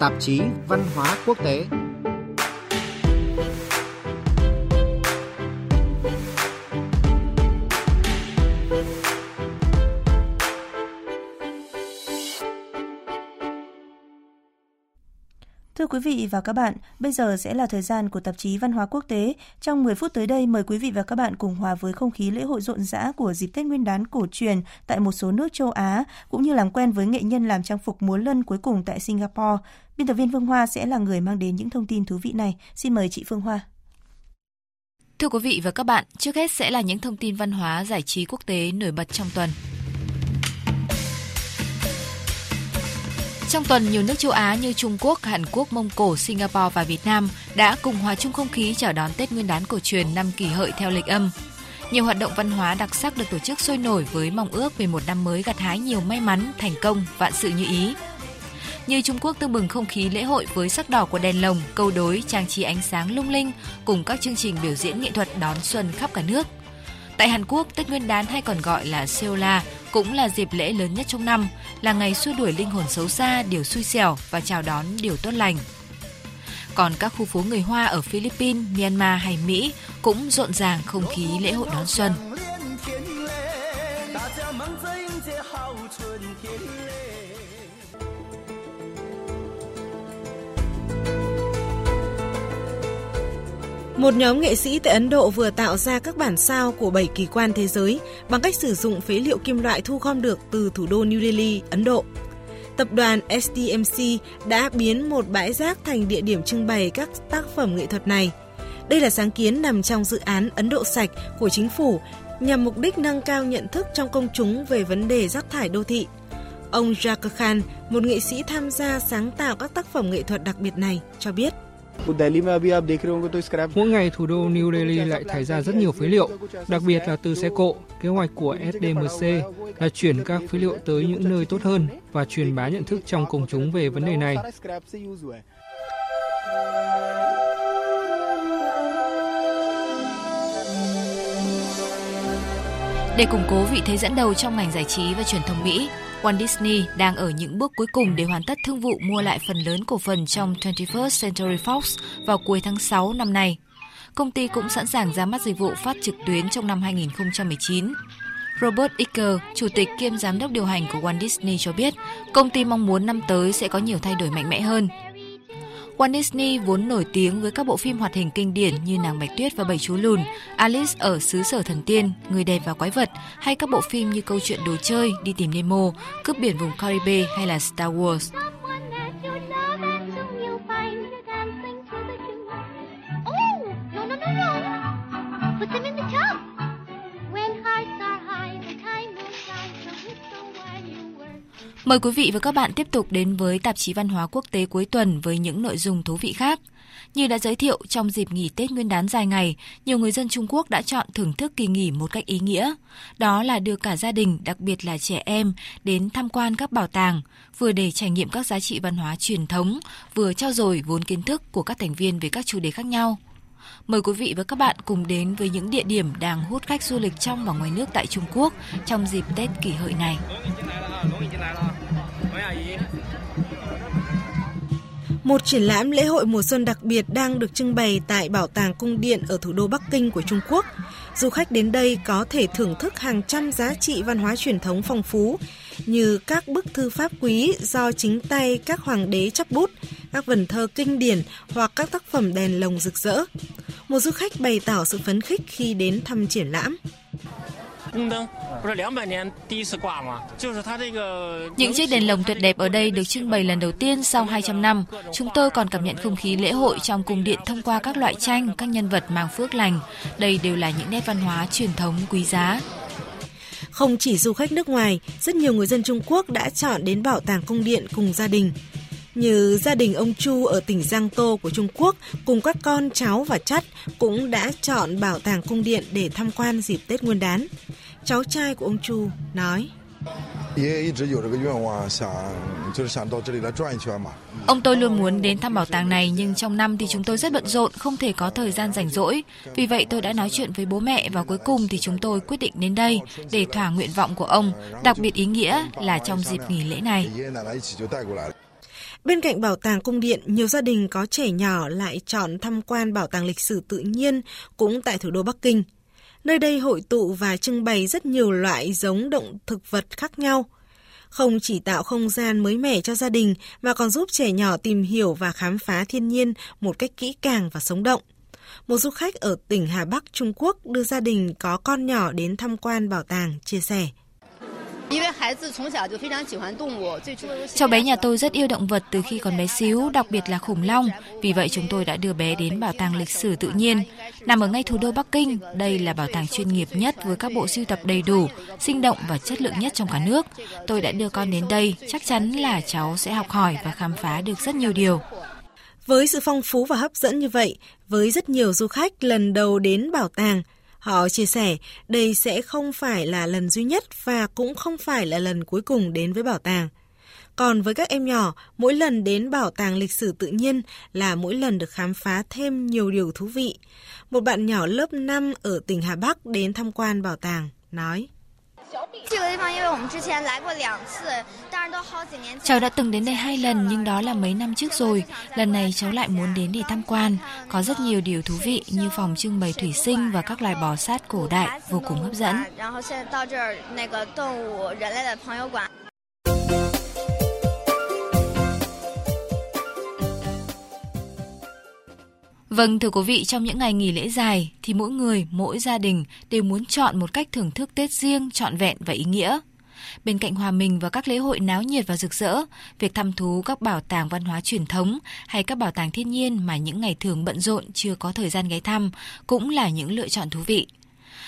tạp chí Văn hóa Quốc tế. Quý vị và các bạn, bây giờ sẽ là thời gian của tạp chí Văn hóa Quốc tế. Trong 10 phút tới đây, mời quý vị và các bạn cùng hòa với không khí lễ hội rộn rã của dịp Tết Nguyên đán cổ truyền tại một số nước châu Á, cũng như làm quen với nghệ nhân làm trang phục múa lân cuối cùng tại Singapore. Biên tập viên Phương Hoa sẽ là người mang đến những thông tin thú vị này. Xin mời chị Phương Hoa. Thưa quý vị và các bạn, trước hết sẽ là những thông tin văn hóa giải trí quốc tế nổi bật trong tuần. Trong tuần, nhiều nước châu Á như Trung Quốc, Hàn Quốc, Mông Cổ, Singapore và Việt Nam đã cùng hòa chung không khí chào đón Tết Nguyên đán cổ truyền năm kỷ hợi theo lịch âm. Nhiều hoạt động văn hóa đặc sắc được tổ chức sôi nổi với mong ước về một năm mới gặt hái nhiều may mắn, thành công, vạn sự như ý. Như Trung Quốc tương bừng không khí lễ hội với sắc đỏ của đèn lồng, câu đối, trang trí ánh sáng lung linh cùng các chương trình biểu diễn nghệ thuật đón xuân khắp cả nước. Tại Hàn Quốc, Tết Nguyên đán hay còn gọi là Seola cũng là dịp lễ lớn nhất trong năm, là ngày xua đuổi linh hồn xấu xa, điều xui xẻo và chào đón điều tốt lành. Còn các khu phố người Hoa ở Philippines, Myanmar hay Mỹ cũng rộn ràng không khí lễ hội đón xuân. Một nhóm nghệ sĩ tại Ấn Độ vừa tạo ra các bản sao của bảy kỳ quan thế giới bằng cách sử dụng phế liệu kim loại thu gom được từ thủ đô New Delhi, Ấn Độ. Tập đoàn SDMC đã biến một bãi rác thành địa điểm trưng bày các tác phẩm nghệ thuật này. Đây là sáng kiến nằm trong dự án Ấn Độ sạch của chính phủ nhằm mục đích nâng cao nhận thức trong công chúng về vấn đề rác thải đô thị. Ông Jaka Khan, một nghệ sĩ tham gia sáng tạo các tác phẩm nghệ thuật đặc biệt này, cho biết. Mỗi ngày thủ đô New Delhi lại thải ra rất nhiều phế liệu, đặc biệt là từ xe cộ. Kế hoạch của SDMC là chuyển các phế liệu tới những nơi tốt hơn và truyền bá nhận thức trong công chúng về vấn đề này. Để củng cố vị thế dẫn đầu trong ngành giải trí và truyền thông Mỹ, Walt Disney đang ở những bước cuối cùng để hoàn tất thương vụ mua lại phần lớn cổ phần trong 21st Century Fox vào cuối tháng 6 năm nay. Công ty cũng sẵn sàng ra mắt dịch vụ phát trực tuyến trong năm 2019. Robert Iger, chủ tịch kiêm giám đốc điều hành của Walt Disney cho biết, công ty mong muốn năm tới sẽ có nhiều thay đổi mạnh mẽ hơn. Walt Disney vốn nổi tiếng với các bộ phim hoạt hình kinh điển như Nàng Bạch Tuyết và Bảy Chú Lùn, Alice ở xứ sở thần tiên, Người đẹp và quái vật, hay các bộ phim như Câu chuyện đồ chơi, Đi tìm Nemo, Cướp biển vùng Caribe hay là Star Wars. Mời quý vị và các bạn tiếp tục đến với tạp chí văn hóa quốc tế cuối tuần với những nội dung thú vị khác. Như đã giới thiệu, trong dịp nghỉ Tết Nguyên đán dài ngày, nhiều người dân Trung Quốc đã chọn thưởng thức kỳ nghỉ một cách ý nghĩa. Đó là đưa cả gia đình, đặc biệt là trẻ em, đến tham quan các bảo tàng, vừa để trải nghiệm các giá trị văn hóa truyền thống, vừa trao dồi vốn kiến thức của các thành viên về các chủ đề khác nhau. Mời quý vị và các bạn cùng đến với những địa điểm đang hút khách du lịch trong và ngoài nước tại Trung Quốc trong dịp Tết kỷ hợi này. Một triển lãm lễ hội mùa xuân đặc biệt đang được trưng bày tại Bảo tàng Cung điện ở thủ đô Bắc Kinh của Trung Quốc. Du khách đến đây có thể thưởng thức hàng trăm giá trị văn hóa truyền thống phong phú như các bức thư pháp quý do chính tay các hoàng đế chấp bút, các vần thơ kinh điển hoặc các tác phẩm đèn lồng rực rỡ. Một du khách bày tỏ sự phấn khích khi đến thăm triển lãm. Những chiếc đèn lồng tuyệt đẹp ở đây được trưng bày lần đầu tiên sau 200 năm. Chúng tôi còn cảm nhận không khí lễ hội trong cung điện thông qua các loại tranh, các nhân vật mang phước lành. Đây đều là những nét văn hóa truyền thống quý giá. Không chỉ du khách nước ngoài, rất nhiều người dân Trung Quốc đã chọn đến bảo tàng cung điện cùng gia đình. Như gia đình ông Chu ở tỉnh Giang Tô của Trung Quốc cùng các con cháu và chắt cũng đã chọn bảo tàng cung điện để tham quan dịp Tết Nguyên đán. Cháu trai của ông Chu nói. Ông tôi luôn muốn đến thăm bảo tàng này nhưng trong năm thì chúng tôi rất bận rộn, không thể có thời gian rảnh rỗi. Vì vậy tôi đã nói chuyện với bố mẹ và cuối cùng thì chúng tôi quyết định đến đây để thỏa nguyện vọng của ông, đặc biệt ý nghĩa là trong dịp nghỉ lễ này. Bên cạnh bảo tàng cung điện, nhiều gia đình có trẻ nhỏ lại chọn tham quan bảo tàng lịch sử tự nhiên cũng tại thủ đô Bắc Kinh. Nơi đây hội tụ và trưng bày rất nhiều loại giống động thực vật khác nhau. Không chỉ tạo không gian mới mẻ cho gia đình mà còn giúp trẻ nhỏ tìm hiểu và khám phá thiên nhiên một cách kỹ càng và sống động. Một du khách ở tỉnh Hà Bắc, Trung Quốc đưa gia đình có con nhỏ đến tham quan bảo tàng, chia sẻ. Cháu bé nhà tôi rất yêu động vật từ khi còn bé xíu, đặc biệt là khủng long. Vì vậy chúng tôi đã đưa bé đến bảo tàng lịch sử tự nhiên. Nằm ở ngay thủ đô Bắc Kinh, đây là bảo tàng chuyên nghiệp nhất với các bộ sưu tập đầy đủ, sinh động và chất lượng nhất trong cả nước. Tôi đã đưa con đến đây, chắc chắn là cháu sẽ học hỏi và khám phá được rất nhiều điều. Với sự phong phú và hấp dẫn như vậy, với rất nhiều du khách lần đầu đến bảo tàng, Họ chia sẻ đây sẽ không phải là lần duy nhất và cũng không phải là lần cuối cùng đến với bảo tàng. Còn với các em nhỏ, mỗi lần đến bảo tàng lịch sử tự nhiên là mỗi lần được khám phá thêm nhiều điều thú vị. Một bạn nhỏ lớp 5 ở tỉnh Hà Bắc đến tham quan bảo tàng, nói. Cháu đã từng đến đây hai lần nhưng đó là mấy năm trước rồi. Lần này cháu lại muốn đến để tham quan. Có rất nhiều điều thú vị như phòng trưng bày thủy sinh và các loài bò sát cổ đại vô cùng hấp dẫn. Vâng thưa quý vị, trong những ngày nghỉ lễ dài thì mỗi người, mỗi gia đình đều muốn chọn một cách thưởng thức Tết riêng, trọn vẹn và ý nghĩa. Bên cạnh hòa mình vào các lễ hội náo nhiệt và rực rỡ, việc thăm thú các bảo tàng văn hóa truyền thống hay các bảo tàng thiên nhiên mà những ngày thường bận rộn chưa có thời gian ghé thăm cũng là những lựa chọn thú vị.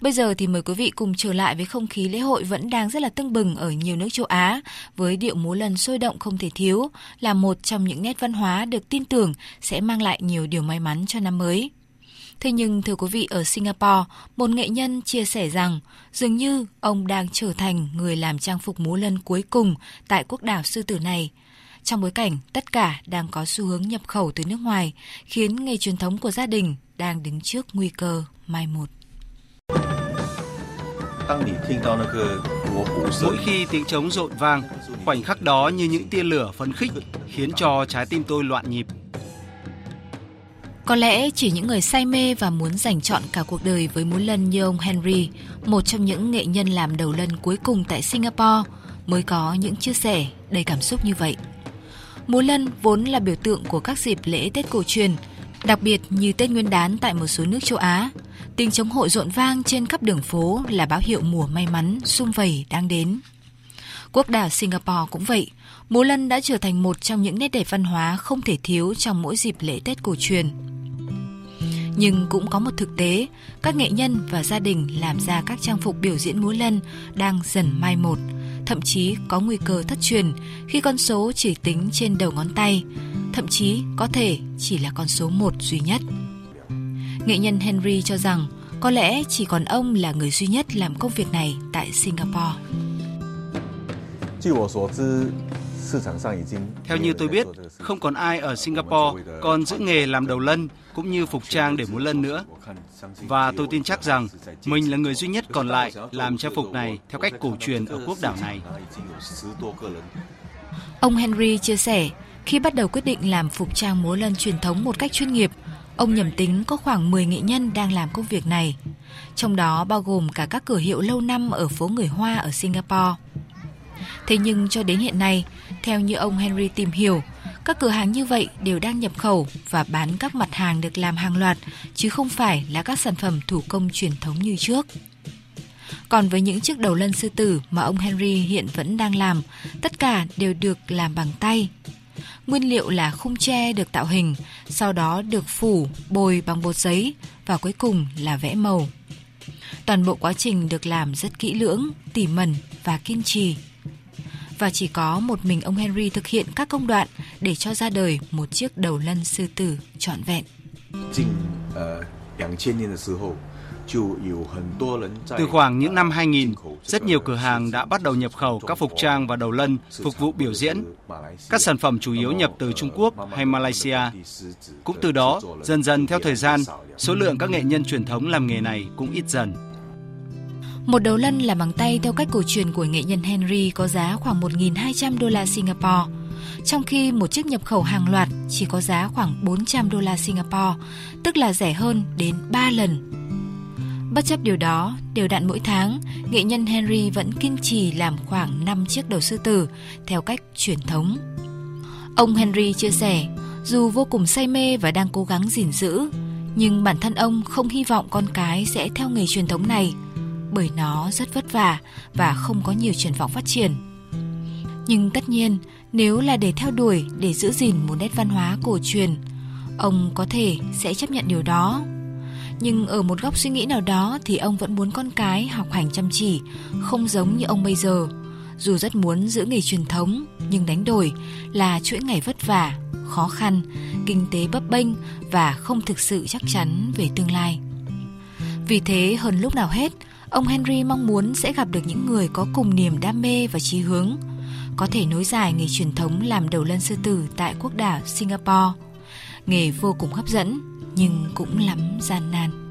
Bây giờ thì mời quý vị cùng trở lại với không khí lễ hội vẫn đang rất là tưng bừng ở nhiều nước châu Á, với điệu múa lần sôi động không thể thiếu, là một trong những nét văn hóa được tin tưởng sẽ mang lại nhiều điều may mắn cho năm mới. Thế nhưng thưa quý vị ở Singapore, một nghệ nhân chia sẻ rằng dường như ông đang trở thành người làm trang phục múa lân cuối cùng tại quốc đảo sư tử này. Trong bối cảnh tất cả đang có xu hướng nhập khẩu từ nước ngoài, khiến nghề truyền thống của gia đình đang đứng trước nguy cơ mai một. Mỗi khi tiếng trống rộn vang, khoảnh khắc đó như những tia lửa phấn khích khiến cho trái tim tôi loạn nhịp. Có lẽ chỉ những người say mê và muốn dành chọn cả cuộc đời với múa lân như ông Henry, một trong những nghệ nhân làm đầu lân cuối cùng tại Singapore, mới có những chia sẻ đầy cảm xúc như vậy. Múa lân vốn là biểu tượng của các dịp lễ Tết cổ truyền, đặc biệt như Tết Nguyên đán tại một số nước châu Á, Tiếng chống hội rộn vang trên khắp đường phố là báo hiệu mùa may mắn, sung vầy đang đến. Quốc đảo Singapore cũng vậy, múa lân đã trở thành một trong những nét đẹp văn hóa không thể thiếu trong mỗi dịp lễ Tết cổ truyền. Nhưng cũng có một thực tế, các nghệ nhân và gia đình làm ra các trang phục biểu diễn múa lân đang dần mai một, thậm chí có nguy cơ thất truyền khi con số chỉ tính trên đầu ngón tay, thậm chí có thể chỉ là con số một duy nhất. Nghệ nhân Henry cho rằng có lẽ chỉ còn ông là người duy nhất làm công việc này tại Singapore. Theo như tôi biết, không còn ai ở Singapore còn giữ nghề làm đầu lân cũng như phục trang để múa lân nữa. Và tôi tin chắc rằng mình là người duy nhất còn lại làm trang phục này theo cách cổ truyền ở quốc đảo này. Ông Henry chia sẻ, khi bắt đầu quyết định làm phục trang múa lân truyền thống một cách chuyên nghiệp, Ông nhầm tính có khoảng 10 nghệ nhân đang làm công việc này, trong đó bao gồm cả các cửa hiệu lâu năm ở phố người Hoa ở Singapore. Thế nhưng cho đến hiện nay, theo như ông Henry tìm hiểu, các cửa hàng như vậy đều đang nhập khẩu và bán các mặt hàng được làm hàng loạt, chứ không phải là các sản phẩm thủ công truyền thống như trước. Còn với những chiếc đầu lân sư tử mà ông Henry hiện vẫn đang làm, tất cả đều được làm bằng tay, Nguyên liệu là khung tre được tạo hình, sau đó được phủ, bồi bằng bột giấy và cuối cùng là vẽ màu. Toàn bộ quá trình được làm rất kỹ lưỡng, tỉ mẩn và kiên trì. Và chỉ có một mình ông Henry thực hiện các công đoạn để cho ra đời một chiếc đầu lân sư tử trọn vẹn. Từ khoảng những năm 2000, rất nhiều cửa hàng đã bắt đầu nhập khẩu các phục trang và đầu lân phục vụ biểu diễn. Các sản phẩm chủ yếu nhập từ Trung Quốc hay Malaysia. Cũng từ đó, dần dần theo thời gian, số lượng các nghệ nhân truyền thống làm nghề này cũng ít dần. Một đầu lân làm bằng tay theo cách cổ truyền của nghệ nhân Henry có giá khoảng 1.200 đô la Singapore. trong khi một chiếc nhập khẩu hàng loạt chỉ có giá khoảng 400 đô la Singapore, tức là rẻ hơn đến 3 lần. Bất chấp điều đó, đều đặn mỗi tháng, nghệ nhân Henry vẫn kiên trì làm khoảng 5 chiếc đầu sư tử theo cách truyền thống. Ông Henry chia sẻ, dù vô cùng say mê và đang cố gắng gìn giữ, nhưng bản thân ông không hy vọng con cái sẽ theo nghề truyền thống này bởi nó rất vất vả và không có nhiều triển vọng phát triển. Nhưng tất nhiên, nếu là để theo đuổi để giữ gìn một nét văn hóa cổ truyền, ông có thể sẽ chấp nhận điều đó. Nhưng ở một góc suy nghĩ nào đó thì ông vẫn muốn con cái học hành chăm chỉ, không giống như ông bây giờ. Dù rất muốn giữ nghề truyền thống, nhưng đánh đổi là chuỗi ngày vất vả, khó khăn, kinh tế bấp bênh và không thực sự chắc chắn về tương lai. Vì thế hơn lúc nào hết, ông Henry mong muốn sẽ gặp được những người có cùng niềm đam mê và chí hướng, có thể nối dài nghề truyền thống làm đầu lân sư tử tại quốc đảo Singapore. Nghề vô cùng hấp dẫn nhưng cũng lắm gian nan.